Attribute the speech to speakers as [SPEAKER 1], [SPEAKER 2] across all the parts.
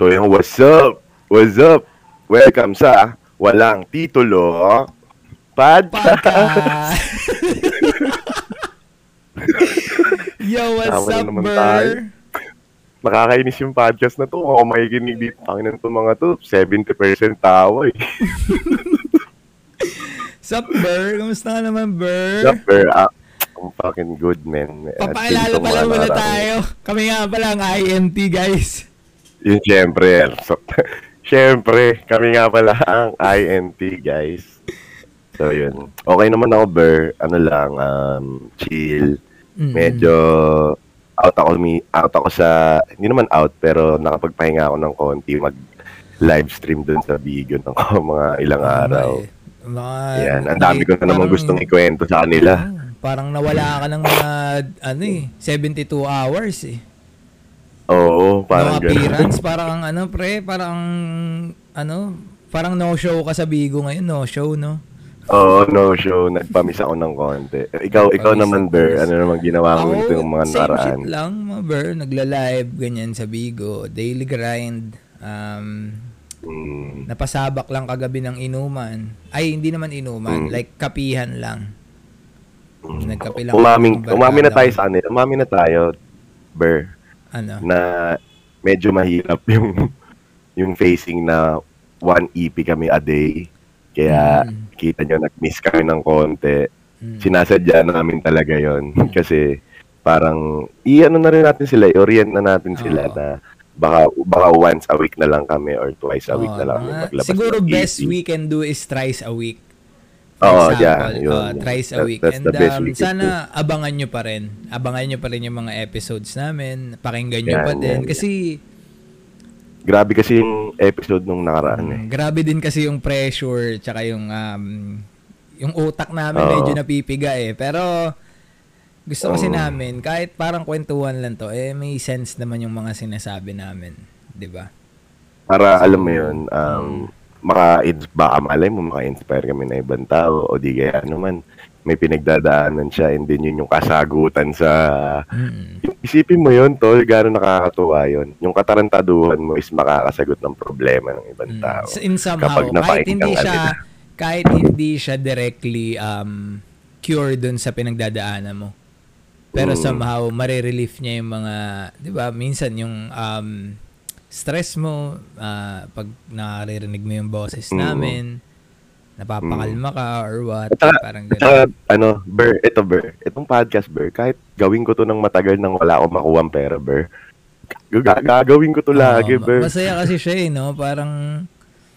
[SPEAKER 1] So yung what's up? What's up? Welcome sa Walang Titulo Podcast.
[SPEAKER 2] Podcast. Yo, what's
[SPEAKER 1] Tama
[SPEAKER 2] up, Ber?
[SPEAKER 1] tayo. Nakakainis yung podcast na to. Kung ako makikinig dito, pakinan to mga to, 70% tawa eh.
[SPEAKER 2] Sup, Ber? Kamusta ka naman, Ber?
[SPEAKER 1] Super, ah, I'm fucking good, man.
[SPEAKER 2] Papaalala pala muna tayo. Kami nga pala ang INT, guys.
[SPEAKER 1] Yun, syempre. So, syempre, kami nga pala ang INT, guys. So, yun. Okay naman ako, Ber. Ano lang, um, chill. Medyo out ako, mi- out ako sa, hindi naman out, pero nakapagpahinga ako ng konti mag live stream dun sa Bigo ng mga ilang araw.
[SPEAKER 2] Mga,
[SPEAKER 1] Yan, ang dami ko na naman
[SPEAKER 2] parang-
[SPEAKER 1] gustong ikwento sa kanila.
[SPEAKER 2] Parang nawala ka ng mga, ano eh, 72 hours eh.
[SPEAKER 1] Oo, parang
[SPEAKER 2] no appearance, parang ano, pre, parang, ano, parang no-show ka sa Bigo ngayon, no-show, no?
[SPEAKER 1] Oo, no show. Nagpamis ako ng konti. Ikaw, ikaw naman,
[SPEAKER 2] konti.
[SPEAKER 1] Ano naman ginawa mo nito yung mga
[SPEAKER 2] same
[SPEAKER 1] nakaraan?
[SPEAKER 2] shit lang, mga ber, nagla-live, ganyan sa Bigo, daily grind, um,
[SPEAKER 1] Mm,
[SPEAKER 2] napasabak lang kagabi ng inuman. Ay, hindi naman inuman,
[SPEAKER 1] Mm.
[SPEAKER 2] like kapihan lang.
[SPEAKER 1] mm.
[SPEAKER 2] Nagkape lang
[SPEAKER 1] Umaming,
[SPEAKER 2] ako ng
[SPEAKER 1] umami na tayo sa kanila. Umami na tayo, Ber,
[SPEAKER 2] Ano?
[SPEAKER 1] na medyo mahirap yung yung facing na one EP kami a day. Kaya
[SPEAKER 2] Mm.
[SPEAKER 1] kita nyo, nag-miss kami ng konti.
[SPEAKER 2] Mm.
[SPEAKER 1] Sinasadya namin talaga yon Kasi parang, i-ano na rin natin sila, i-orient na natin sila
[SPEAKER 2] Oo.
[SPEAKER 1] na baka baka once a week na lang kami or twice a week
[SPEAKER 2] Oo,
[SPEAKER 1] na lang kami maglabas
[SPEAKER 2] siguro best
[SPEAKER 1] EP.
[SPEAKER 2] we can do is thrice a week.
[SPEAKER 1] Oo,
[SPEAKER 2] example,
[SPEAKER 1] yeah, yun.
[SPEAKER 2] uh, thrice a
[SPEAKER 1] That-
[SPEAKER 2] week.
[SPEAKER 1] that's
[SPEAKER 2] And um,
[SPEAKER 1] we
[SPEAKER 2] sana abangan nyo pa rin. Abangan nyo pa rin yung mga episodes namin. Pakinggan nyo
[SPEAKER 1] Yan,
[SPEAKER 2] pa din.
[SPEAKER 1] yan,
[SPEAKER 2] Kasi
[SPEAKER 1] Grabe kasi yung episode nung nakaraan eh.
[SPEAKER 2] mm, grabe din kasi yung pressure tsaka yung um, yung utak namin
[SPEAKER 1] Oo.
[SPEAKER 2] medyo napipiga eh. Pero gusto kasi
[SPEAKER 1] Oo.
[SPEAKER 2] namin kahit parang kwentuhan lang to eh may sense naman yung mga sinasabi namin, 'di ba?
[SPEAKER 1] Para alam mo yun,
[SPEAKER 2] Mm.
[SPEAKER 1] um, maka baka malay mo maka-inspire kami na ibang tao o di kaya naman may pinagdadaanan siya and then yun yung kasagutan sa
[SPEAKER 2] Mm.
[SPEAKER 1] yung isipin mo yun tol gano'n nakakatuwa yun yung katarantaduhan mo is makakasagot ng problema ng ibang
[SPEAKER 2] Mm.
[SPEAKER 1] tao
[SPEAKER 2] So, in somehow,
[SPEAKER 1] kapag
[SPEAKER 2] kahit hindi siya
[SPEAKER 1] nila.
[SPEAKER 2] kahit hindi siya directly um cure dun sa pinagdadaanan mo. Pero
[SPEAKER 1] Mm.
[SPEAKER 2] somehow marirelief niya yung mga, 'di ba? Minsan yung um stress mo ah, pag naririnig mo yung boses
[SPEAKER 1] Mm.
[SPEAKER 2] namin, napapakalma ka or what,
[SPEAKER 1] At
[SPEAKER 2] parang ganun.
[SPEAKER 1] saka, ano, Ber, ito Ber, itong podcast Ber, kahit gawin ko to ng matagal nang wala akong makuha pera Ber, ga- gagawin ko to lagi
[SPEAKER 2] Oo,
[SPEAKER 1] Ber.
[SPEAKER 2] Masaya kasi siya eh, no? Parang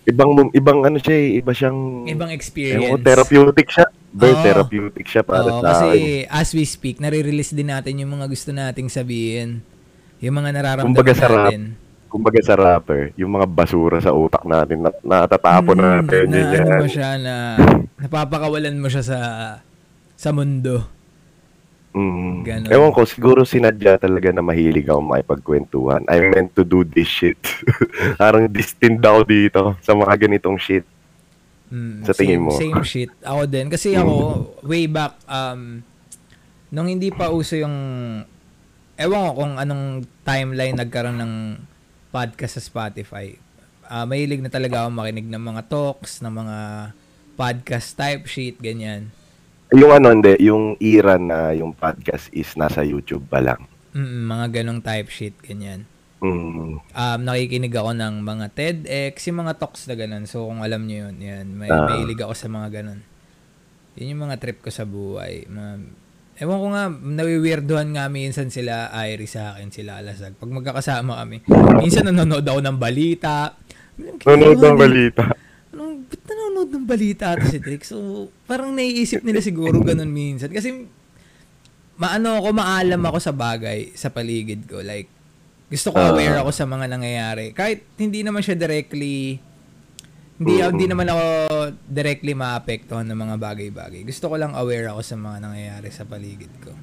[SPEAKER 1] Ibang, ibang ano siya eh, iba siyang,
[SPEAKER 2] ibang
[SPEAKER 1] ewan
[SPEAKER 2] experience.
[SPEAKER 1] ko, therapeutic siya. Ber,
[SPEAKER 2] Oo.
[SPEAKER 1] therapeutic siya para
[SPEAKER 2] Oo,
[SPEAKER 1] sa
[SPEAKER 2] kasi
[SPEAKER 1] akin.
[SPEAKER 2] as we speak, nare-release din natin yung mga gusto nating sabihin. Yung mga nararamdaman
[SPEAKER 1] Kumbaga
[SPEAKER 2] natin.
[SPEAKER 1] Kumbaga sa rapper, yung mga basura sa utak natin, na, natatapon
[SPEAKER 2] Mm,
[SPEAKER 1] natin
[SPEAKER 2] na,
[SPEAKER 1] yun
[SPEAKER 2] ano
[SPEAKER 1] yan.
[SPEAKER 2] mo siya na napapakawalan mo siya sa sa mundo.
[SPEAKER 1] Mm.
[SPEAKER 2] Ganon.
[SPEAKER 1] Ewan ko, siguro sinadya talaga na mahilig ako makipagkwentuhan. I meant to do this shit. Parang destined ako dito sa mga ganitong shit.
[SPEAKER 2] Mm,
[SPEAKER 1] Sa tingin
[SPEAKER 2] same,
[SPEAKER 1] mo?
[SPEAKER 2] Same shit. Ako din. Kasi ako, way back, um, nung hindi pa uso yung, ewan ko kung anong timeline nagkaroon ng podcast sa Spotify. Ah, mahilig na talaga ako makinig ng mga talks, ng mga podcast type shit, ganyan.
[SPEAKER 1] Yung ano, hindi, yung era na yung podcast is nasa YouTube pa lang.
[SPEAKER 2] Mm, mga ganong type shit, ganyan.
[SPEAKER 1] Mm.
[SPEAKER 2] um, nakikinig ako ng mga TEDx, yung mga talks na ganun. So, kung alam nyo yun, yan, may,
[SPEAKER 1] Ah.
[SPEAKER 2] mahilig ako sa mga ganun. Yun yung mga trip ko sa buhay. Mga, ewan ko nga, nawiwirduhan nga minsan sila Iris sa akin, sila Alasag. Pag magkakasama kami, minsan nanonood ako ng balita.
[SPEAKER 1] Nanonood ng balita.
[SPEAKER 2] Anong, ba't nanonood ng balita ito si Drake? So, parang naiisip nila siguro ganun minsan. Kasi, maano ako, maalam ako sa bagay, sa paligid ko. Like, gusto ko
[SPEAKER 1] Ah.
[SPEAKER 2] aware ako sa mga nangyayari. Kahit hindi naman siya directly, hindi,
[SPEAKER 1] Mm.
[SPEAKER 2] hindi naman ako directly maapektuhan ng mga bagay-bagay. Gusto ko lang aware ako sa mga nangyayari sa paligid ko.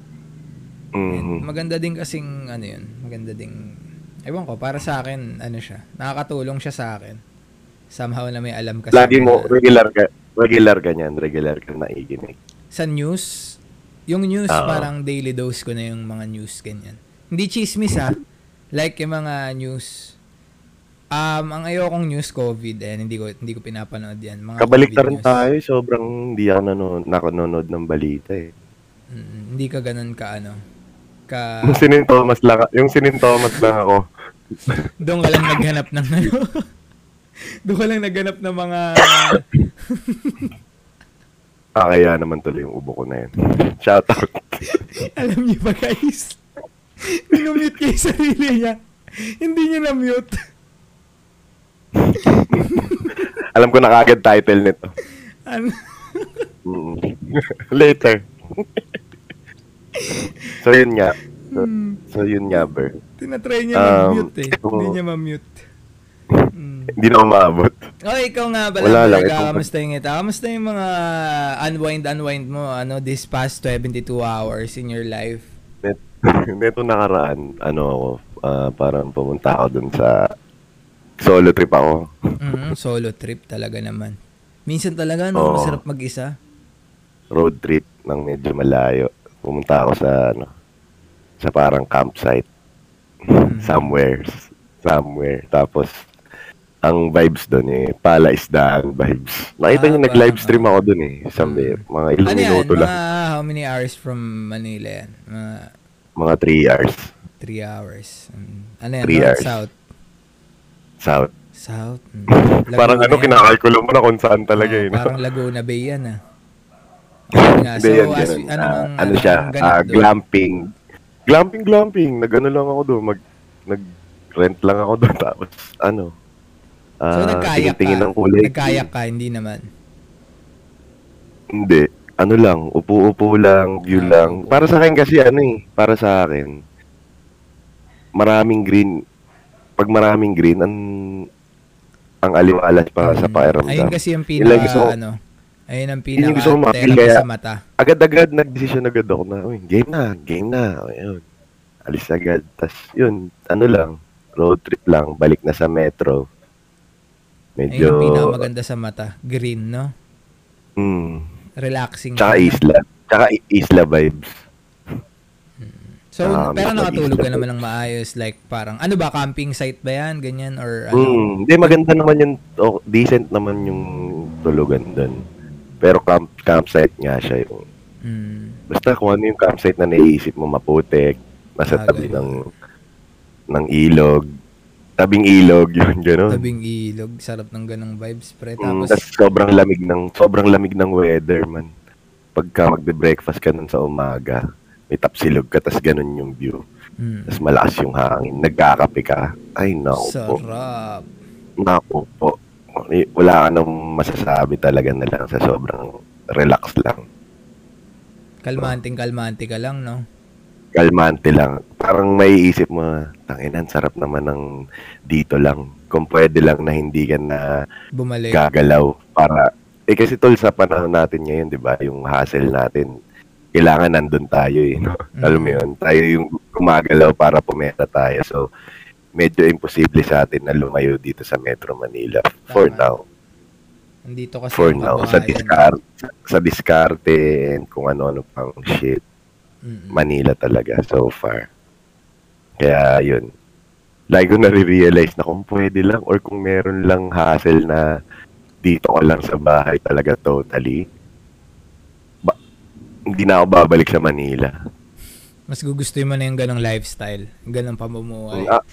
[SPEAKER 2] And
[SPEAKER 1] Mm.
[SPEAKER 2] maganda din kasing, ano yun, maganda ding, ewan ko, para sa akin, ano siya, nakakatulong siya sa akin. Somehow na may alam kasi.
[SPEAKER 1] Lagi mo,
[SPEAKER 2] na-
[SPEAKER 1] regular ka, regular ka niyan, regular ka naikinig.
[SPEAKER 2] sa news, yung news
[SPEAKER 1] Oo.
[SPEAKER 2] parang daily dose ko na yung mga news ganyan. Hindi chismis ha. Like yung mga news Um, ang ayokong news COVID, eh, hindi ko hindi ko pinapanood yan. Mga
[SPEAKER 1] Kabalik na
[SPEAKER 2] COVID
[SPEAKER 1] rin
[SPEAKER 2] news.
[SPEAKER 1] tayo. Sobrang hindi ako nanonood, nakanonood ng balita eh.
[SPEAKER 2] Mm, hindi ka ganun ka ano. Ka,
[SPEAKER 1] Yung sinin Thomas lang, yung sinin Thomas lang ako.
[SPEAKER 2] doon ka lang naghanap ng ano. doon ka lang naghanap ng mga
[SPEAKER 1] Ah, kaya naman tuloy yung ubo ko na yun. Shout out.
[SPEAKER 2] Alam niyo ba guys? Minumute niya yung sarili niya. Hindi niya na-mute.
[SPEAKER 1] Alam ko na kagad title nito.
[SPEAKER 2] Ano?
[SPEAKER 1] Later. so yun nga. So,
[SPEAKER 2] Hmm,
[SPEAKER 1] so yun nga, Ber.
[SPEAKER 2] tinatry niya
[SPEAKER 1] Um,
[SPEAKER 2] ma-mute eh. Hindi niya ma-mute. Mm.
[SPEAKER 1] Hindi na umabot.
[SPEAKER 2] Oh, ikaw nga pala.
[SPEAKER 1] Wala lang,
[SPEAKER 2] talaga,
[SPEAKER 1] ito-
[SPEAKER 2] Kamusta yung ito? Kamusta yung mga unwind, unwind mo, ano, this past 72 hours in your life?
[SPEAKER 1] Net, neto nakaraan, ano ako, ah, parang pumunta ako dun sa solo trip ako.
[SPEAKER 2] Mhm, solo trip talaga naman. Minsan talaga, no,
[SPEAKER 1] Oo.
[SPEAKER 2] masarap mag-isa.
[SPEAKER 1] Road trip ng medyo malayo. Pumunta ako sa, ano, sa parang campsite. somewhere. Somewhere. Tapos, ang vibes doon eh, palaisdaan vibes. Nakita
[SPEAKER 2] Ah,
[SPEAKER 1] niyo, nag-live stream ako doon eh. Sa
[SPEAKER 2] Mm.
[SPEAKER 1] mga ilang
[SPEAKER 2] Ano yan?
[SPEAKER 1] minuto
[SPEAKER 2] Mga
[SPEAKER 1] lang.
[SPEAKER 2] how many hours from Manila yan? Mga
[SPEAKER 1] Mga 3 hours.
[SPEAKER 2] 3 hours. Mm. Ano yan?
[SPEAKER 1] Three
[SPEAKER 2] North,
[SPEAKER 1] hours.
[SPEAKER 2] South?
[SPEAKER 1] South.
[SPEAKER 2] South? Mm.
[SPEAKER 1] Parang ano, kinakalkulo mo na kung saan talaga
[SPEAKER 2] Oo,
[SPEAKER 1] eh. no?
[SPEAKER 2] Parang Laguna Bay yan ah. Nga. So,
[SPEAKER 1] yan,
[SPEAKER 2] as,
[SPEAKER 1] ganun.
[SPEAKER 2] ano, ang-
[SPEAKER 1] ano siya,
[SPEAKER 2] doon?
[SPEAKER 1] glamping. Glamping, glamping. Nag-ano lang ako doon. Mag, nag-rent lang ako doon. Tapos, ano,
[SPEAKER 2] So,
[SPEAKER 1] ah,
[SPEAKER 2] nagkayak ka?
[SPEAKER 1] ng kulay.
[SPEAKER 2] Nagkayak ka, hindi naman.
[SPEAKER 1] Hindi. Ano lang, upo-upo lang, view
[SPEAKER 2] Ah,
[SPEAKER 1] lang. Para sa akin kasi ano eh, para sa akin, maraming green, pag maraming green, ang, ang aliwalas sa
[SPEAKER 2] Mm.
[SPEAKER 1] pakiramdam.
[SPEAKER 2] Ayun kasi yung
[SPEAKER 1] Yun
[SPEAKER 2] pinaka,
[SPEAKER 1] lang gusto ko-
[SPEAKER 2] ano, ayun ang
[SPEAKER 1] Yun yung gusto ko
[SPEAKER 2] pinaka therapy
[SPEAKER 1] kaya-
[SPEAKER 2] sa mata.
[SPEAKER 1] Agad-agad, nag-decision agad ako na, uy, game na, game na. Ayun. Alis agad. Tapos, yun, ano lang, road trip lang, balik na sa metro.
[SPEAKER 2] Ayun
[SPEAKER 1] Medyo,
[SPEAKER 2] ang pinaka maganda sa mata. Green, no?
[SPEAKER 1] mm,
[SPEAKER 2] Relaxing.
[SPEAKER 1] tsaka isla. Tsaka isla vibes.
[SPEAKER 2] So,
[SPEAKER 1] Ah,
[SPEAKER 2] pero nakatulog ka naman ng maayos. Like, parang, ano ba, camping site ba yan? Ganyan? Or ano?
[SPEAKER 1] Mm, hindi, maganda naman yung, oh, decent naman yung tulugan doon. Pero camp, campsite nga siya yung,
[SPEAKER 2] Mm.
[SPEAKER 1] basta kung ano yung campsite na naiisip mo maputik, nasa
[SPEAKER 2] Ah,
[SPEAKER 1] tabi
[SPEAKER 2] ganun.
[SPEAKER 1] ng, ng ilog, tabing ilog, yun, gano'n.
[SPEAKER 2] Tabing ilog. Sarap ng ganong vibes, pre.
[SPEAKER 1] Mm,
[SPEAKER 2] Tapos,
[SPEAKER 1] tas sobrang lamig ng sobrang lamig ng weather man. Pagka magbe-breakfast ka nun sa umaga, may tapsilog ka tas ganun yung view.
[SPEAKER 2] mm,
[SPEAKER 1] Tas malakas yung hangin, nagkakape ka. Ay nako po.
[SPEAKER 2] sarap.
[SPEAKER 1] Nako po. Wala ka nang masasabi talaga na lang sa sobrang relax lang.
[SPEAKER 2] Kalmanting kalmante ka lang, no?
[SPEAKER 1] Kalmante lang. Parang may isip mo, tanginan, sarap naman ng dito lang. Kung pwede lang na hindi ka na
[SPEAKER 2] Bumalik.
[SPEAKER 1] gagalaw para eh kasi tol sa panahon natin ngayon 'di ba yung hassle natin kailangan nandun tayo eh no?
[SPEAKER 2] Mm.
[SPEAKER 1] alam mo yun tayo yung gumagalaw para pumeta tayo so medyo imposible sa atin na lumayo dito sa Metro Manila for
[SPEAKER 2] Tama.
[SPEAKER 1] now
[SPEAKER 2] Nandito kasi
[SPEAKER 1] for now sa discard sa diskarte and kung ano-ano pang shit
[SPEAKER 2] Mm-mm.
[SPEAKER 1] Manila talaga so far kaya yun lagi ko nare-realize na kung pwede lang or kung meron lang hassle na dito ka lang sa bahay talaga totally, hindi na ako babalik sa Manila.
[SPEAKER 2] Mas gugustuhin mo na yung ganong lifestyle. Ganong pamumuhay.
[SPEAKER 1] Ah,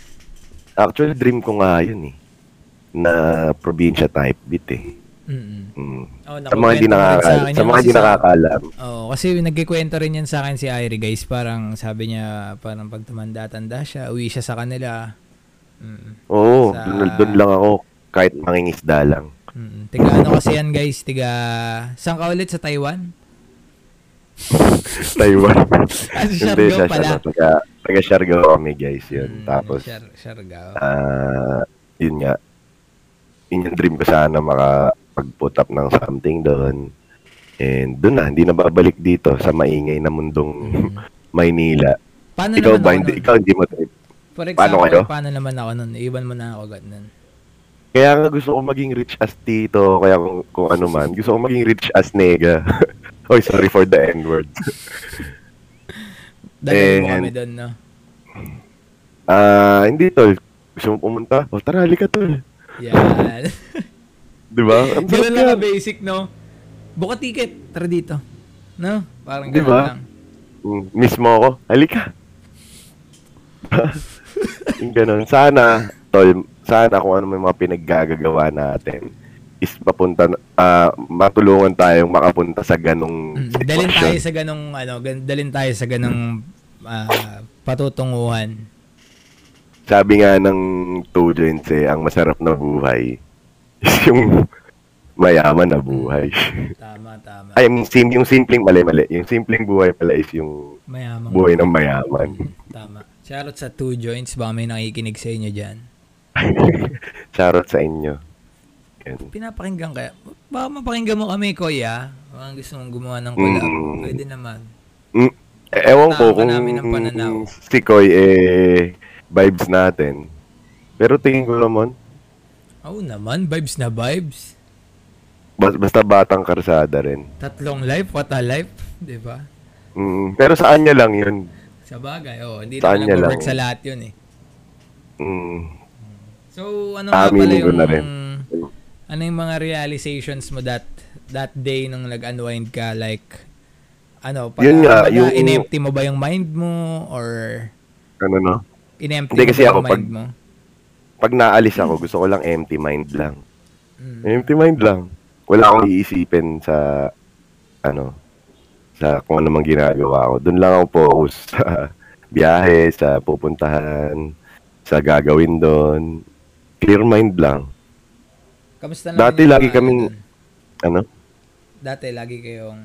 [SPEAKER 1] actually, dream ko nga yun eh. Na probinsya type beat eh.
[SPEAKER 2] Mm-mm.
[SPEAKER 1] Mm.
[SPEAKER 2] Oh,
[SPEAKER 1] Sa mga hindi
[SPEAKER 2] akin
[SPEAKER 1] Sa mga
[SPEAKER 2] kasi
[SPEAKER 1] hindi.
[SPEAKER 2] Oo, kasi nagkikwento rin yan sa akin si Irie guys. Parang sabi niya, parang pag tumanda-tanda siya, uwi siya sa kanila. Mm.
[SPEAKER 1] Oo,
[SPEAKER 2] Sa-
[SPEAKER 1] dun, dun lang ako. Kahit mangingisda lang.
[SPEAKER 2] Mm. Tiga ano kasi yan guys? Tiga, saan ka ulit? Sa Taiwan?
[SPEAKER 1] Taiwan.
[SPEAKER 2] Ah, sa
[SPEAKER 1] Hindi siya
[SPEAKER 2] pala.
[SPEAKER 1] siya. Taga, taga Siargao kami guys yun.
[SPEAKER 2] Mm,
[SPEAKER 1] Tapos,
[SPEAKER 2] Siar- Siargao.
[SPEAKER 1] ah, yun nga. Yun yung dream ko sana makapag-put up ng something doon. And doon na, hindi na babalik dito sa maingay na mundong
[SPEAKER 2] Mm.
[SPEAKER 1] Maynila.
[SPEAKER 2] Paano
[SPEAKER 1] ikaw ba, hindi, ikaw hindi mo trip.
[SPEAKER 2] For
[SPEAKER 1] paano
[SPEAKER 2] example,
[SPEAKER 1] kayo?
[SPEAKER 2] paano naman ako nun? Iwan mo na ako agad nun.
[SPEAKER 1] Kaya nga gusto ko maging rich as Tito, kaya kung, kung ano man, gusto ko maging rich as Nega. Oy, sorry for the N-word.
[SPEAKER 2] Dalhin mo kami doon, no?
[SPEAKER 1] Ah, hindi tol. Gusto mo pumunta? O tara, halika tol.
[SPEAKER 2] Yan.
[SPEAKER 1] Di ba?
[SPEAKER 2] Ganun lang ka basic, no? Buka ticket, tara dito. No? Parang
[SPEAKER 1] Di
[SPEAKER 2] ganun lang.
[SPEAKER 1] Mm, mismo ako, halika. yung ganun. Sana, tol, sana kung ano may mga pinaggagawa natin is mapunta, ah, matulungan tayong makapunta sa ganong
[SPEAKER 2] Mm, dalin tayo sa ganong ano, dalin tayo sa ganong ah, patutunguhan.
[SPEAKER 1] Sabi nga ng two joints eh, ang masarap na buhay is yung mayaman na buhay.
[SPEAKER 2] Tama, tama.
[SPEAKER 1] Ay, yung, sim, yung simpleng mali-mali. Yung simpleng buhay pala is yung
[SPEAKER 2] Mayamang.
[SPEAKER 1] buhay ng mayaman.
[SPEAKER 2] Tama. Shoutout sa two joints. Baka may nakikinig sa inyo dyan.
[SPEAKER 1] Charot sa inyo. Yan.
[SPEAKER 2] Pinapakinggan kaya. Baka mapakinggan mo kami, Kuya. Baka gusto mong gumawa ng collab.
[SPEAKER 1] Mm.
[SPEAKER 2] Pwede naman.
[SPEAKER 1] Mm, eh, ewan ko kung si Koy eh vibes natin. Pero tingin ko naman,
[SPEAKER 2] Oo naman. Vibes na vibes.
[SPEAKER 1] bas- basta batang karsada rin.
[SPEAKER 2] Tatlong life. What a life. Di ba?
[SPEAKER 1] Mm, pero saan niya lang yun?
[SPEAKER 2] Sa bagay. Oh, hindi
[SPEAKER 1] Saan
[SPEAKER 2] naman nag-work sa lahat yun eh.
[SPEAKER 1] Mm,
[SPEAKER 2] So, ano nga pala yung...
[SPEAKER 1] na rin.
[SPEAKER 2] Ano yung mga realizations mo that that day nung nag-unwind ka? Like, ano, para,
[SPEAKER 1] Yun nga, yung-
[SPEAKER 2] in-empty mo ba yung mind mo? Or
[SPEAKER 1] ano no?
[SPEAKER 2] in-empty
[SPEAKER 1] Hindi,
[SPEAKER 2] mo
[SPEAKER 1] kasi ako pag-
[SPEAKER 2] mind mo?
[SPEAKER 1] Pag naalis ako, gusto ko lang empty mind lang.
[SPEAKER 2] Mm.
[SPEAKER 1] Empty mind lang. Wala akong iisipin sa, ano, sa kung ano mang ginagawa ko. Doon lang ako focus sa biyahe, sa pupuntahan, sa gagawin doon. Clear mind lang.
[SPEAKER 2] Kamusta naman
[SPEAKER 1] Dati lagi kaming-
[SPEAKER 2] ano? Dati lagi kayong...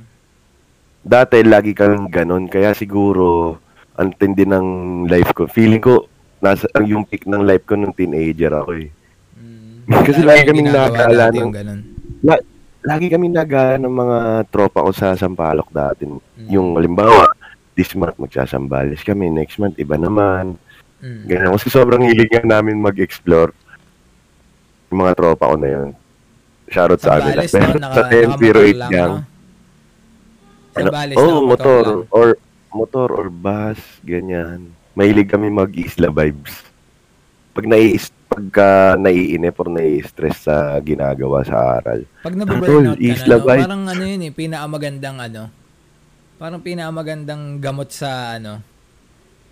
[SPEAKER 1] Dati lagi kang ganun. Kaya siguro, ang tindi ng life ko. Feeling ko, nasa ang yung peak ng life ko nung teenager ako eh.
[SPEAKER 2] Mm,
[SPEAKER 1] Kasi lagi kaming
[SPEAKER 2] dati
[SPEAKER 1] ng-
[SPEAKER 2] ganun.
[SPEAKER 1] La- lagi kami nagana ng mga tropa ko sa Sampaloc dati.
[SPEAKER 2] Mm.
[SPEAKER 1] Yung halimbawa, this month magsasambales kami, next month iba naman.
[SPEAKER 2] Mm.
[SPEAKER 1] Ganyan. Kasi sobrang hilig nga namin mag-explore. Yung mga tropa ko na yun. Shoutout sa amin. Pero
[SPEAKER 2] no? Naka,
[SPEAKER 1] sa
[SPEAKER 2] nakamotor
[SPEAKER 1] 1008
[SPEAKER 2] lang,
[SPEAKER 1] gang.
[SPEAKER 2] no?
[SPEAKER 1] Ano, oh,
[SPEAKER 2] nakamotor
[SPEAKER 1] motor.
[SPEAKER 2] lang.
[SPEAKER 1] Or motor or bus. Ganyan. Mahilig kami mag-isla vibes. Pag nai pagka naiinip or nai-stress sa ginagawa sa aral.
[SPEAKER 2] Pag nababurnout ka
[SPEAKER 1] isla
[SPEAKER 2] na, no?
[SPEAKER 1] vibe.
[SPEAKER 2] parang ano yun eh, pinakamagandang ano, parang pinakamagandang gamot sa ano,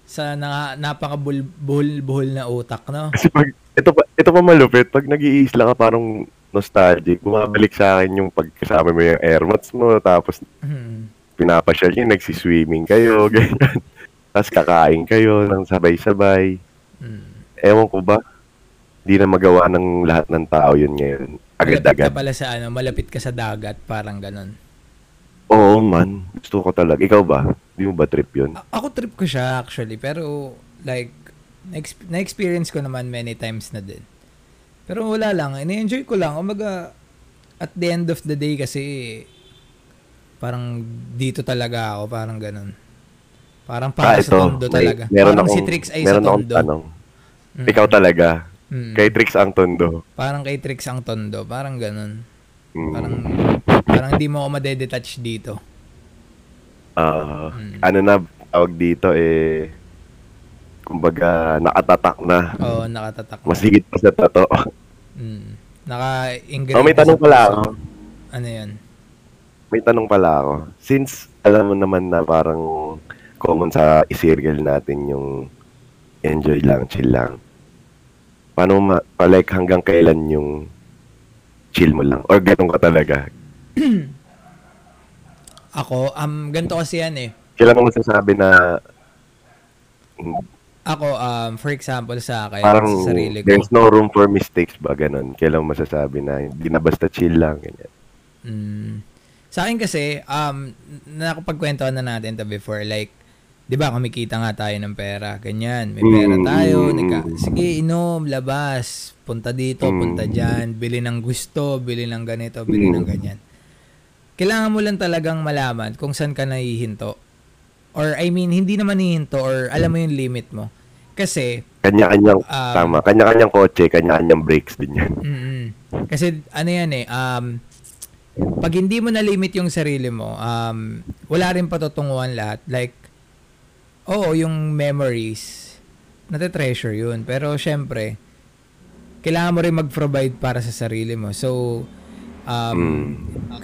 [SPEAKER 2] sa na, napaka-buhol-buhol na utak, no?
[SPEAKER 1] Kasi pag, ito pa, ito pa malupit, pag nag-iisla ka parang nostalgic, bumabalik sa akin yung pagkasama mo yung airmats mo, tapos
[SPEAKER 2] Hmm.
[SPEAKER 1] pinapasyal nyo, nagsiswimming kayo, ganyan. Tapos kakain kayo ng sabay-sabay.
[SPEAKER 2] Hmm.
[SPEAKER 1] Ewan ko ba, hindi na magawa ng lahat ng tao yun ngayon.
[SPEAKER 2] Malapit ka
[SPEAKER 1] Agad-agad.
[SPEAKER 2] pala sa ano, malapit ka sa dagat, parang ganun.
[SPEAKER 1] Oo man, gusto ko talaga. Ikaw ba? Di mo ba trip yun?
[SPEAKER 2] A- ako trip ko siya actually, pero like, na-experience ko naman many times na din. Pero wala lang, ini-enjoy ko lang. Umaga, at the end of the day kasi, parang dito talaga ako, parang ganun. Parang para sa tondo
[SPEAKER 1] Ah, may-
[SPEAKER 2] talaga.
[SPEAKER 1] meron
[SPEAKER 2] parang si
[SPEAKER 1] akong-
[SPEAKER 2] Trix ay sa
[SPEAKER 1] meron akong
[SPEAKER 2] tondo.
[SPEAKER 1] tanong.
[SPEAKER 2] Mm.
[SPEAKER 1] Ikaw talaga.
[SPEAKER 2] Mm.
[SPEAKER 1] Kay Trix ang tondo.
[SPEAKER 2] Parang kay Trix ang tondo. Parang ganun.
[SPEAKER 1] Mm.
[SPEAKER 2] Parang, parang hindi mo ako madedetach dito.
[SPEAKER 1] Ah,
[SPEAKER 2] Mm.
[SPEAKER 1] ano na tawag dito eh kumbaga nakatatak na.
[SPEAKER 2] Oo, nakatatak. na.
[SPEAKER 1] Mas higit pa sa tato.
[SPEAKER 2] Mm. Naka-ingrate
[SPEAKER 1] Oh, may tanong pala ako.
[SPEAKER 2] Ano yun?
[SPEAKER 1] May tanong pala ako. Since alam mo naman na parang common sa isirgal natin yung enjoy lang, chill lang. Paano ma, pa like hanggang kailan yung chill mo lang? Or ganun ka talaga?
[SPEAKER 2] Ako, um, ganito kasi yan eh.
[SPEAKER 1] Kailan mo masasabi na
[SPEAKER 2] Ako, um, for example, sa akin,
[SPEAKER 1] parang
[SPEAKER 2] sa sarili ko,
[SPEAKER 1] there's no room for mistakes ba? Ganun. Kailan masasabi na hindi na basta chill lang? Ganyan.
[SPEAKER 2] mm, sa akin kasi, um, nakapagkwentuhan na natin to before, like, di ba, kumikita nga tayo ng pera, ganyan, may pera
[SPEAKER 1] Mm,
[SPEAKER 2] tayo,
[SPEAKER 1] mm,
[SPEAKER 2] nika,
[SPEAKER 1] mm.
[SPEAKER 2] sige, inom, labas, punta dito,
[SPEAKER 1] Mm.
[SPEAKER 2] punta dyan, bili ng gusto, bili ng ganito, bili
[SPEAKER 1] Mm.
[SPEAKER 2] ng ganyan. Kailangan mo lang talagang malaman kung saan ka nahihinto. Or, I mean, hindi naman hihinto or alam mo yung limit mo. Kasi,
[SPEAKER 1] Kanya-kanyang,
[SPEAKER 2] Um,
[SPEAKER 1] tama, kanya-kanyang kotse, kanya-kanyang brakes din yan.
[SPEAKER 2] Mm-mm. Kasi ano yan eh, um, pag hindi mo na-limit yung sarili mo, um, wala rin patutunguhan lahat. Like, oo, yung memories, nate-treasure yun. Pero syempre, kailangan mo rin mag-provide para sa sarili mo. So, um,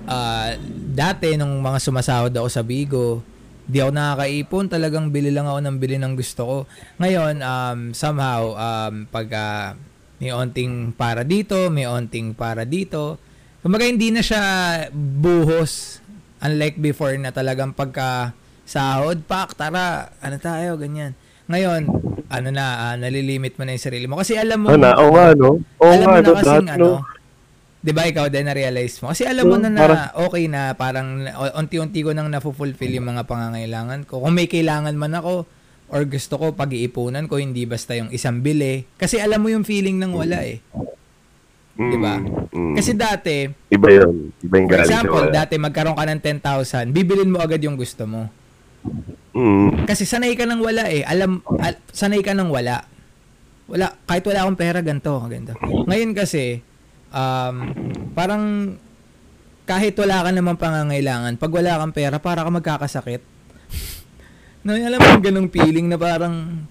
[SPEAKER 2] ah, dati, nung mga sumasahod ako sa Bigo, di ako nakakaipon. Talagang bili lang ako ng bili ng gusto ko. Ngayon, um, somehow, um, pag ah, may onting para dito, may onting para dito, kumbaga hindi na siya buhos. Unlike before na talagang pagka sahod, pak, tara, ano tayo, ganyan. Ngayon, ano na, ah, nalilimit mo na yung sarili mo. Kasi alam mo,
[SPEAKER 1] Oh, na, oo nga, no? Oo
[SPEAKER 2] alam
[SPEAKER 1] nga,
[SPEAKER 2] mo na kasing ano,
[SPEAKER 1] no?
[SPEAKER 2] 'Di ba ikaw din na-realize mo? Kasi alam mo na na
[SPEAKER 1] parang-
[SPEAKER 2] okay na, parang unti-unti ko nang na-fulfill yung mga pangangailangan ko. Kung may kailangan man ako or gusto ko pag-iipunan ko, hindi basta yung isang bili. Kasi alam mo yung feeling ng wala eh.
[SPEAKER 1] Mm,
[SPEAKER 2] Di ba?
[SPEAKER 1] mm.
[SPEAKER 2] Kasi dati,
[SPEAKER 1] Iba yun. Iba yung
[SPEAKER 2] for
[SPEAKER 1] galing
[SPEAKER 2] example,
[SPEAKER 1] wala.
[SPEAKER 2] dati magkaroon ka ng 10,000, bibilin mo agad yung gusto mo.
[SPEAKER 1] Mm.
[SPEAKER 2] Kasi sanay ka ng wala eh. Alam, al- sanay ka ng wala. Wala, kahit wala akong pera, ganito, ganito. Ngayon kasi, um, parang kahit wala ka namang pangangailangan, pag wala kang pera, para ka magkakasakit. no, alam mo yung ganong feeling na parang,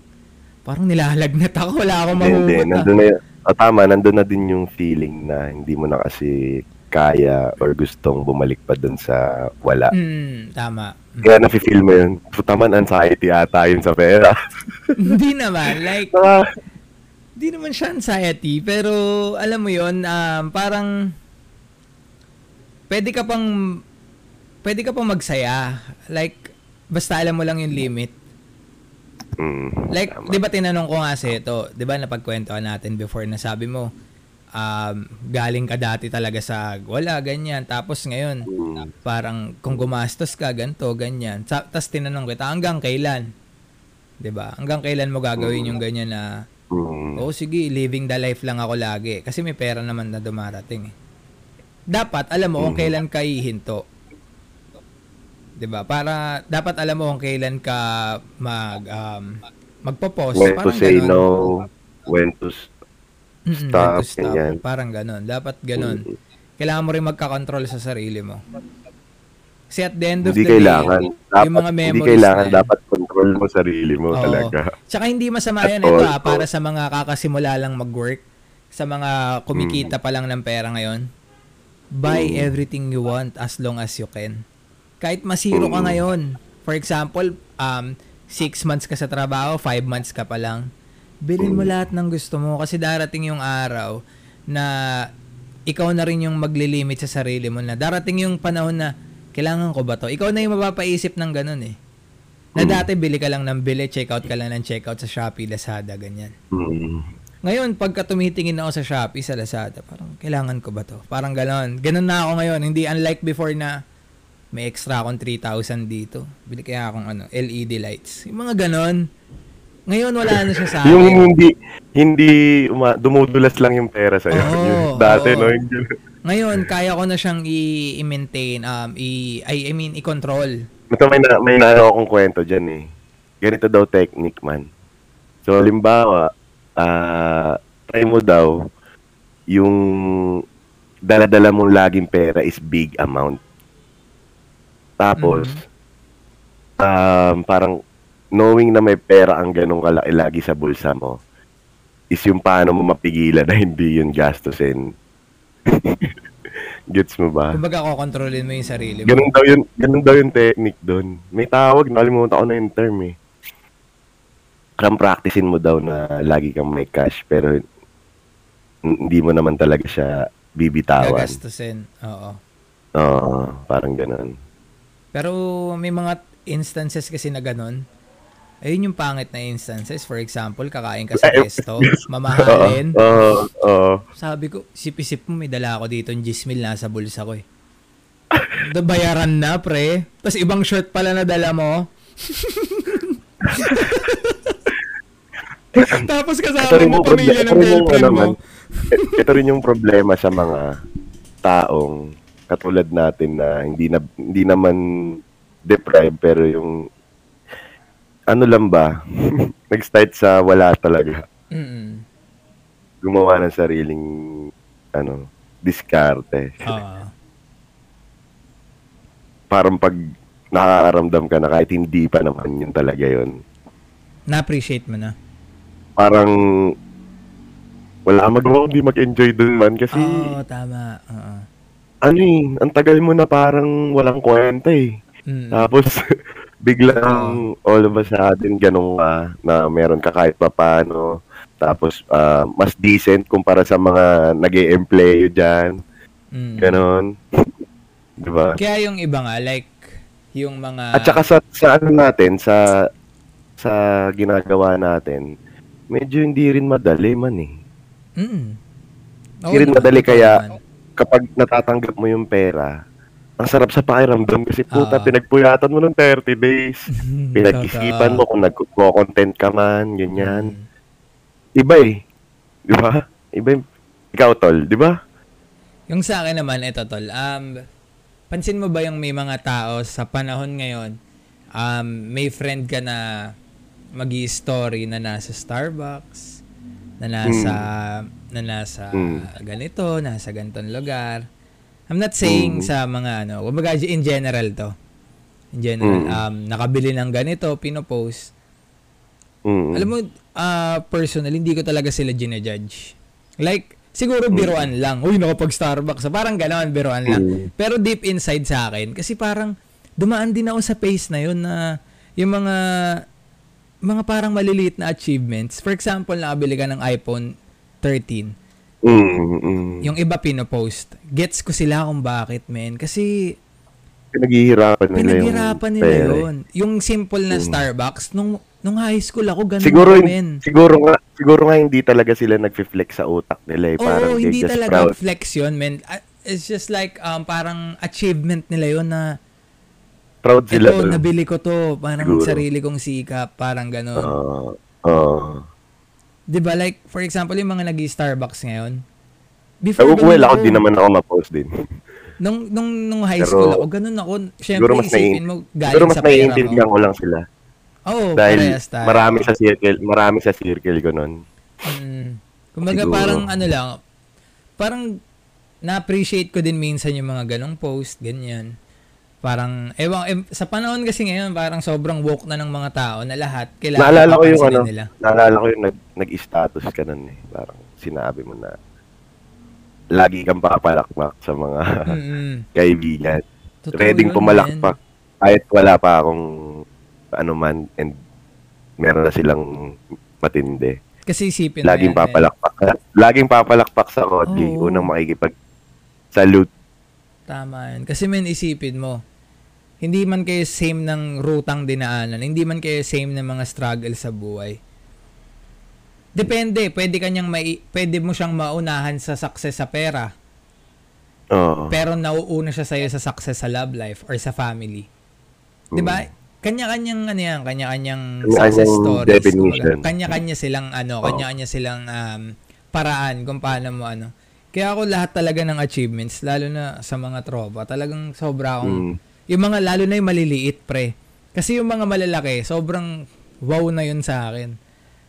[SPEAKER 2] parang nilalagnat ako, wala akong
[SPEAKER 1] Hindi, hindi.
[SPEAKER 2] mahugot. ah.
[SPEAKER 1] Nandun na yun. Oh, tama, nandun na din yung feeling na hindi mo na kasi kaya or gustong bumalik pa dun sa wala.
[SPEAKER 2] Mm, tama. Mm.
[SPEAKER 1] Kaya nafe-feel mo yun. Puta man, anxiety ata yun sa pera.
[SPEAKER 2] Hindi naman, like,
[SPEAKER 1] Saka,
[SPEAKER 2] Di naman siya anxiety, pero alam mo yon um, parang pwede ka pang pwede ka pang magsaya. Like, basta alam mo lang yung limit.
[SPEAKER 1] mm,
[SPEAKER 2] Like, di ba tinanong ko nga sa ito, di ba napagkwentuhan natin before na sabi mo, um, galing ka dati talaga sa wala, ganyan. Tapos ngayon,
[SPEAKER 1] Mm,
[SPEAKER 2] parang kung gumastos ka, ganto, ganyan. Sa, Tapos tinanong kita, hanggang kailan? Di ba? Hanggang kailan mo gagawin yung ganyan na
[SPEAKER 1] mm,
[SPEAKER 2] Oo, sige, living the life lang ako lagi. Kasi may pera naman na dumarating eh. Dapat, alam mo kung
[SPEAKER 1] Mhm.
[SPEAKER 2] kailan ka ihinto. 'Di ba Para, dapat alam mo kung kailan ka mag, um, magpo-post.
[SPEAKER 1] when to
[SPEAKER 2] Parang
[SPEAKER 1] say
[SPEAKER 2] ganun.
[SPEAKER 1] no, when to stop,
[SPEAKER 2] when to stop.
[SPEAKER 1] ganyan.
[SPEAKER 2] Parang ganun. Dapat ganun. Kailangan mo rin magka-control sa sarili mo. Kasi at the end of
[SPEAKER 1] hindi
[SPEAKER 2] the
[SPEAKER 1] kailangan.
[SPEAKER 2] day,
[SPEAKER 1] Dapat,
[SPEAKER 2] yung mga
[SPEAKER 1] hindi
[SPEAKER 2] memories
[SPEAKER 1] kailangan.
[SPEAKER 2] na.
[SPEAKER 1] Dapat control mo sarili mo
[SPEAKER 2] Oo.
[SPEAKER 1] talaga.
[SPEAKER 2] Tsaka hindi masama yan ito ah, para sa mga kakasimula lang mag-work, sa mga kumikita pa lang ng pera ngayon. Buy
[SPEAKER 1] Mm.
[SPEAKER 2] everything you want as long as you can. Kahit masiro ka
[SPEAKER 1] Mm.
[SPEAKER 2] ngayon. For example, um, six months ka sa trabaho, five months ka pa lang. Bilhin mo
[SPEAKER 1] Mm.
[SPEAKER 2] lahat ng gusto mo kasi darating yung araw na ikaw na rin yung maglilimit sa sarili mo na darating yung panahon na kailangan ko ba to? Ikaw na yung mapapaisip ng ganun eh. Na
[SPEAKER 1] Mm.
[SPEAKER 2] dati bili ka lang ng bili, check out ka lang ng check out sa Shopee, Lazada, ganyan.
[SPEAKER 1] Mm.
[SPEAKER 2] Ngayon, pagka tumitingin ako sa Shopee, sa Lazada, parang kailangan ko ba to? Parang ganon. Ganon na ako ngayon. Hindi unlike before na may extra akong 3,000 dito. Bili kaya akong ano, LED lights. Yung mga ganon. Ngayon, wala na siya sa
[SPEAKER 1] Yung
[SPEAKER 2] akin.
[SPEAKER 1] hindi, hindi uma, dumudulas lang yung pera sa'yo.
[SPEAKER 2] Oo,
[SPEAKER 1] Yung dati,
[SPEAKER 2] oo.
[SPEAKER 1] no? Yung.
[SPEAKER 2] Ngayon, kaya ko na siyang i-maintain, um, i, I, I mean, i-control.
[SPEAKER 1] Ito may, na, may naano akong kwento dyan eh. Ganito daw technique man. So, limbawa, ah try mo daw yung dala-dala mong laging pera is big amount. Tapos, um, parang knowing na may pera ang ganong kalaki lagi sa bulsa mo is yung paano mo mapigilan na hindi yun gastusin. Gets mo ba?
[SPEAKER 2] Kumbaga, kokontrolin mo yung sarili mo.
[SPEAKER 1] Ganun daw yun, ganun daw yung technique doon. May tawag, nakalimutan ko na yung term eh. Parang practicein mo daw na lagi kang may cash pero hindi mo naman talaga siya bibitawan.
[SPEAKER 2] Gagastusin. Oo.
[SPEAKER 1] Oo, parang ganun.
[SPEAKER 2] Pero may mga instances kasi na ganun. Ayun yung pangit na instances. For example, kakain ka sa resto, mamahalin.
[SPEAKER 1] Oo, oo.
[SPEAKER 2] Sabi ko, sip-isip mo, may dala ako dito, yung Gismil nasa bulsa ko eh. Da- Bayaran na, pre. Tapos ibang shirt pala na dala mo. Tapos kasama mo pamilya
[SPEAKER 1] problema,
[SPEAKER 2] ng girlfriend
[SPEAKER 1] ano
[SPEAKER 2] mo.
[SPEAKER 1] man, ito rin yung problema sa mga taong katulad natin na hindi na hindi naman deprived pero yung ano lang ba nag-start sa wala talaga
[SPEAKER 2] Mm-mm.
[SPEAKER 1] gumawa ng sariling ano diskarte
[SPEAKER 2] Oo.
[SPEAKER 1] parang pag nakakaramdam ka na kahit hindi pa naman yun talaga yun
[SPEAKER 2] Na-appreciate mo na.
[SPEAKER 1] parang wala kang magawa kundi mag-enjoy dun man kasi
[SPEAKER 2] Oo, tama. Oo.
[SPEAKER 1] ano eh, ang tagal mo na parang walang kwenta eh.
[SPEAKER 2] Mm.
[SPEAKER 1] Tapos biglang all of a sudden ganun ka na meron ka kahit pa paano. Tapos ah, mas decent kumpara sa mga nag employ dyan.
[SPEAKER 2] Mm.
[SPEAKER 1] Ganon. Di ba?
[SPEAKER 2] Kaya yung iba nga, like, yung mga...
[SPEAKER 1] At saka sa, sa ano natin, sa sa ginagawa natin, medyo hindi rin madali man eh.
[SPEAKER 2] Mm.
[SPEAKER 1] Hindi rin madali kaya kapag natatanggap mo yung pera, ang sarap sa pakiramdam kasi puta,
[SPEAKER 2] Ah.
[SPEAKER 1] pinagpuyatan mo ng 30 days. Pinag-isipan mo kung nag-content ka man, ganyan. Iba eh. Di ba? Iba yung... Ikaw, tol, di ba?
[SPEAKER 2] Yung sa akin naman, ito tol, um, pansin mo ba yung may mga tao sa panahon ngayon, um, may friend ka na mag story na nasa Starbucks, na nasa, na nasa
[SPEAKER 1] Mm.
[SPEAKER 2] ganito, nasa ganitong lugar. I'm not saying
[SPEAKER 1] Mm.
[SPEAKER 2] sa mga ano, kumbaga in general to. In general,
[SPEAKER 1] Mm.
[SPEAKER 2] um, nakabili ng ganito, pinopost.
[SPEAKER 1] Mm.
[SPEAKER 2] Alam mo, ah personally, hindi ko talaga sila ginajudge. Like, siguro biruan lang. Uy, nakapag-Starbucks. Parang gano'n, biruan lang.
[SPEAKER 1] Mm.
[SPEAKER 2] Pero deep inside sa akin, kasi parang dumaan din ako sa pace na yun na yung mga mga parang maliliit na achievements. For example, nakabili ka ng iPhone 13.
[SPEAKER 1] Mm, mm.
[SPEAKER 2] Yung iba pinopost. Gets ko sila kung bakit, men. Kasi
[SPEAKER 1] Pinaghihirapan nila
[SPEAKER 2] pinaghirapan
[SPEAKER 1] yung
[SPEAKER 2] nila yun. Yung simple na
[SPEAKER 1] Mm.
[SPEAKER 2] Starbucks, nung, nung high school ako, ganun
[SPEAKER 1] Siguro, hin-
[SPEAKER 2] men.
[SPEAKER 1] siguro nga, siguro nga hindi talaga sila nagfi-flex sa utak nila eh. Parang
[SPEAKER 2] Oo,
[SPEAKER 1] they
[SPEAKER 2] hindi talaga
[SPEAKER 1] proud.
[SPEAKER 2] flex yun, man. Ah, It's just like, um, parang achievement nila yun na,
[SPEAKER 1] Proud sila.
[SPEAKER 2] ito, nabili ko to. Parang
[SPEAKER 1] Siguro.
[SPEAKER 2] sarili kong sikap. Parang gano'n.
[SPEAKER 1] Oo. Oo.
[SPEAKER 2] Di ba? Like, for example, yung mga nag starbucks ngayon. Before, ganun
[SPEAKER 1] ako din naman ako ma-post din.
[SPEAKER 2] Nung, nung, nung high
[SPEAKER 1] Pero,
[SPEAKER 2] school ako, ganun ako. Siyempre,
[SPEAKER 1] siguro mas
[SPEAKER 2] isipin mo, galing
[SPEAKER 1] mas
[SPEAKER 2] sa pera mo.
[SPEAKER 1] naiintindihan ko lang sila.
[SPEAKER 2] Oo,
[SPEAKER 1] dahil marami sa circle, marami sa circle ko nun.
[SPEAKER 2] Mm. Kumbaga
[SPEAKER 1] Siguro.
[SPEAKER 2] parang ano lang, parang na-appreciate ko din minsan yung mga ganong post, ganyan. Parang, ewan, eh, sa panahon kasi ngayon, parang sobrang woke na ng mga tao na lahat, kailangan
[SPEAKER 1] Naalala ko yung ano,
[SPEAKER 2] nila.
[SPEAKER 1] naalala ko yung nag, nag-status ka nun eh. Parang sinabi mo na lagi kang papalakpak sa mga
[SPEAKER 2] Mm-mm.
[SPEAKER 1] kaibigan.
[SPEAKER 2] Totoo
[SPEAKER 1] Ready
[SPEAKER 2] yun,
[SPEAKER 1] pumalakpak kahit wala pa akong ano man and meron na silang matindi.
[SPEAKER 2] man. Kasi isipin
[SPEAKER 1] Laging
[SPEAKER 2] yan,
[SPEAKER 1] papalakpak. Laging papalakpak sa Kodli.
[SPEAKER 2] Oo.
[SPEAKER 1] Unang makikipag salute.
[SPEAKER 2] Tama yan. Kasi men, isipin mo, hindi man kayo same ng rutang dinaanan, hindi man kayo same ng mga struggle sa buhay. Depende, pwede kanyang mai, pwede mo siyang maunahan sa success sa pera.
[SPEAKER 1] Oo.
[SPEAKER 2] Pero nauuna siya sa'yo sa success sa love life or sa family. 'Di ba? Kanya-kanyang ano yan, kanya-kanyang success stories.
[SPEAKER 1] definition.
[SPEAKER 2] Kanya-kanya silang ano, kanya-kanya silang um, paraan kung paano mo ano. Kaya ako lahat talaga ng achievements, lalo na sa mga tropa, talagang sobra akong
[SPEAKER 1] Mm.
[SPEAKER 2] yung mga lalo na yung maliliit pre. Kasi yung mga malalaki, sobrang wow na yun sa akin.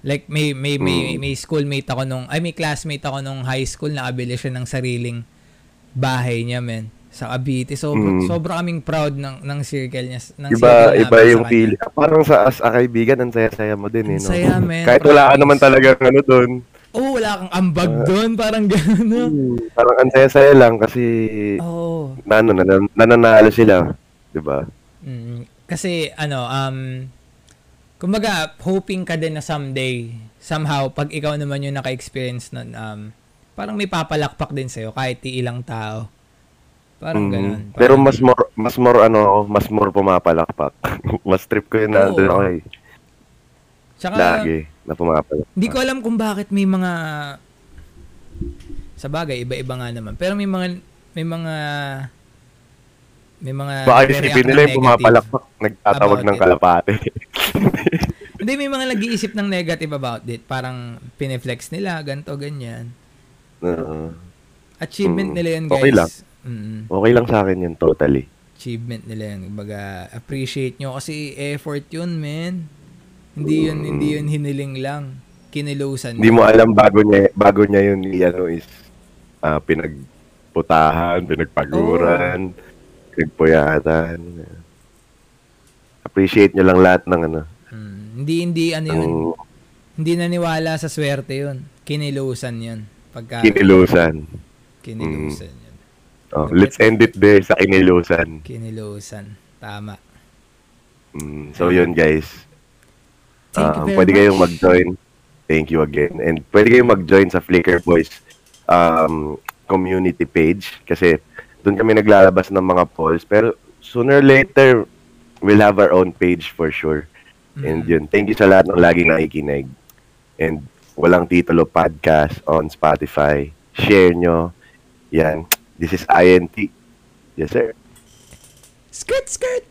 [SPEAKER 2] Like may may may,
[SPEAKER 1] Mm.
[SPEAKER 2] may schoolmate ako nung ay may classmate ako nung high school na abili siya ng sariling bahay niya men sa Cavite. So
[SPEAKER 1] Mm.
[SPEAKER 2] sobra kaming proud ng ng circle niya ng
[SPEAKER 1] Iba,
[SPEAKER 2] circle
[SPEAKER 1] iba yung
[SPEAKER 2] sa kanya.
[SPEAKER 1] feel. Parang sa as a kaibigan, ang saya-saya mo din eh. No?
[SPEAKER 2] saya, man.
[SPEAKER 1] Kahit wala ka naman talaga ano doon.
[SPEAKER 2] Oh, wala kang ambag doon, parang gano'n. no?
[SPEAKER 1] Parang ang saya-saya lang kasi
[SPEAKER 2] Oh.
[SPEAKER 1] na, ano, nan- nananalo sila. Di ba?
[SPEAKER 2] Mm, kasi ano, um kumbaga hoping ka din na someday somehow pag ikaw naman yung naka-experience nun um parang may papalakpak din sa'yo kahit ilang tao. Parang
[SPEAKER 1] Mm.
[SPEAKER 2] ganun.
[SPEAKER 1] Pero
[SPEAKER 2] Parang-
[SPEAKER 1] mas more, mas more ano, mas more pumapalakpak. mas trip ko yun na
[SPEAKER 2] Oo.
[SPEAKER 1] doon ako eh.
[SPEAKER 2] Tsaka,
[SPEAKER 1] Lagi na pumapalakpak.
[SPEAKER 2] Hindi ko alam kung bakit may mga sa bagay iba-iba nga naman. Pero may mga may mga may mga
[SPEAKER 1] Baka isipin nila yung pumapalakpak, nagtatawag ng kalapate.
[SPEAKER 2] Hindi may mga nag-iisip ng negative about it. Parang pineflex nila, ganto ganyan.
[SPEAKER 1] Oo.
[SPEAKER 2] Achievement
[SPEAKER 1] Mm.
[SPEAKER 2] nila yun, guys.
[SPEAKER 1] Okay lang.
[SPEAKER 2] Mm,
[SPEAKER 1] okay lang sa akin yun, totally.
[SPEAKER 2] achievement nila yun. Kumbaga, appreciate nyo kasi effort yun, man. Hindi yun, hindi yun hiniling lang. Kinilusan
[SPEAKER 1] Hindi mo alam bago niya, bago niya yun, ano is, ah, pinagputahan, pinagpaguran, pinagpuyatan. Appreciate niyo lang lahat ng ano.
[SPEAKER 2] Mm, hindi, hindi, ano yun.
[SPEAKER 1] Ang,
[SPEAKER 2] Hindi naniwala sa swerte yun. Kinilusan yun. Pagka
[SPEAKER 1] Kinilusan.
[SPEAKER 2] kinilusan yun.
[SPEAKER 1] Oh, let's end it there sa kinilusan.
[SPEAKER 2] Kinilusan. Tama.
[SPEAKER 1] Mm, so yun guys.
[SPEAKER 2] Thank you
[SPEAKER 1] Um,
[SPEAKER 2] very
[SPEAKER 1] pwede
[SPEAKER 2] much.
[SPEAKER 1] kayong mag-join. Thank you again. And pwede kayong mag-join sa Flickr Boys um, community page kasi doon kami naglalabas ng mga polls. Pero sooner or later, we'll have our own page for sure. And
[SPEAKER 2] Mm.
[SPEAKER 1] yun, thank you sa lahat ng laging nakikinig. And walang titulo podcast on Spotify. Share nyo. Yan. This is INT. Yes, sir.
[SPEAKER 2] Skirt, skirt!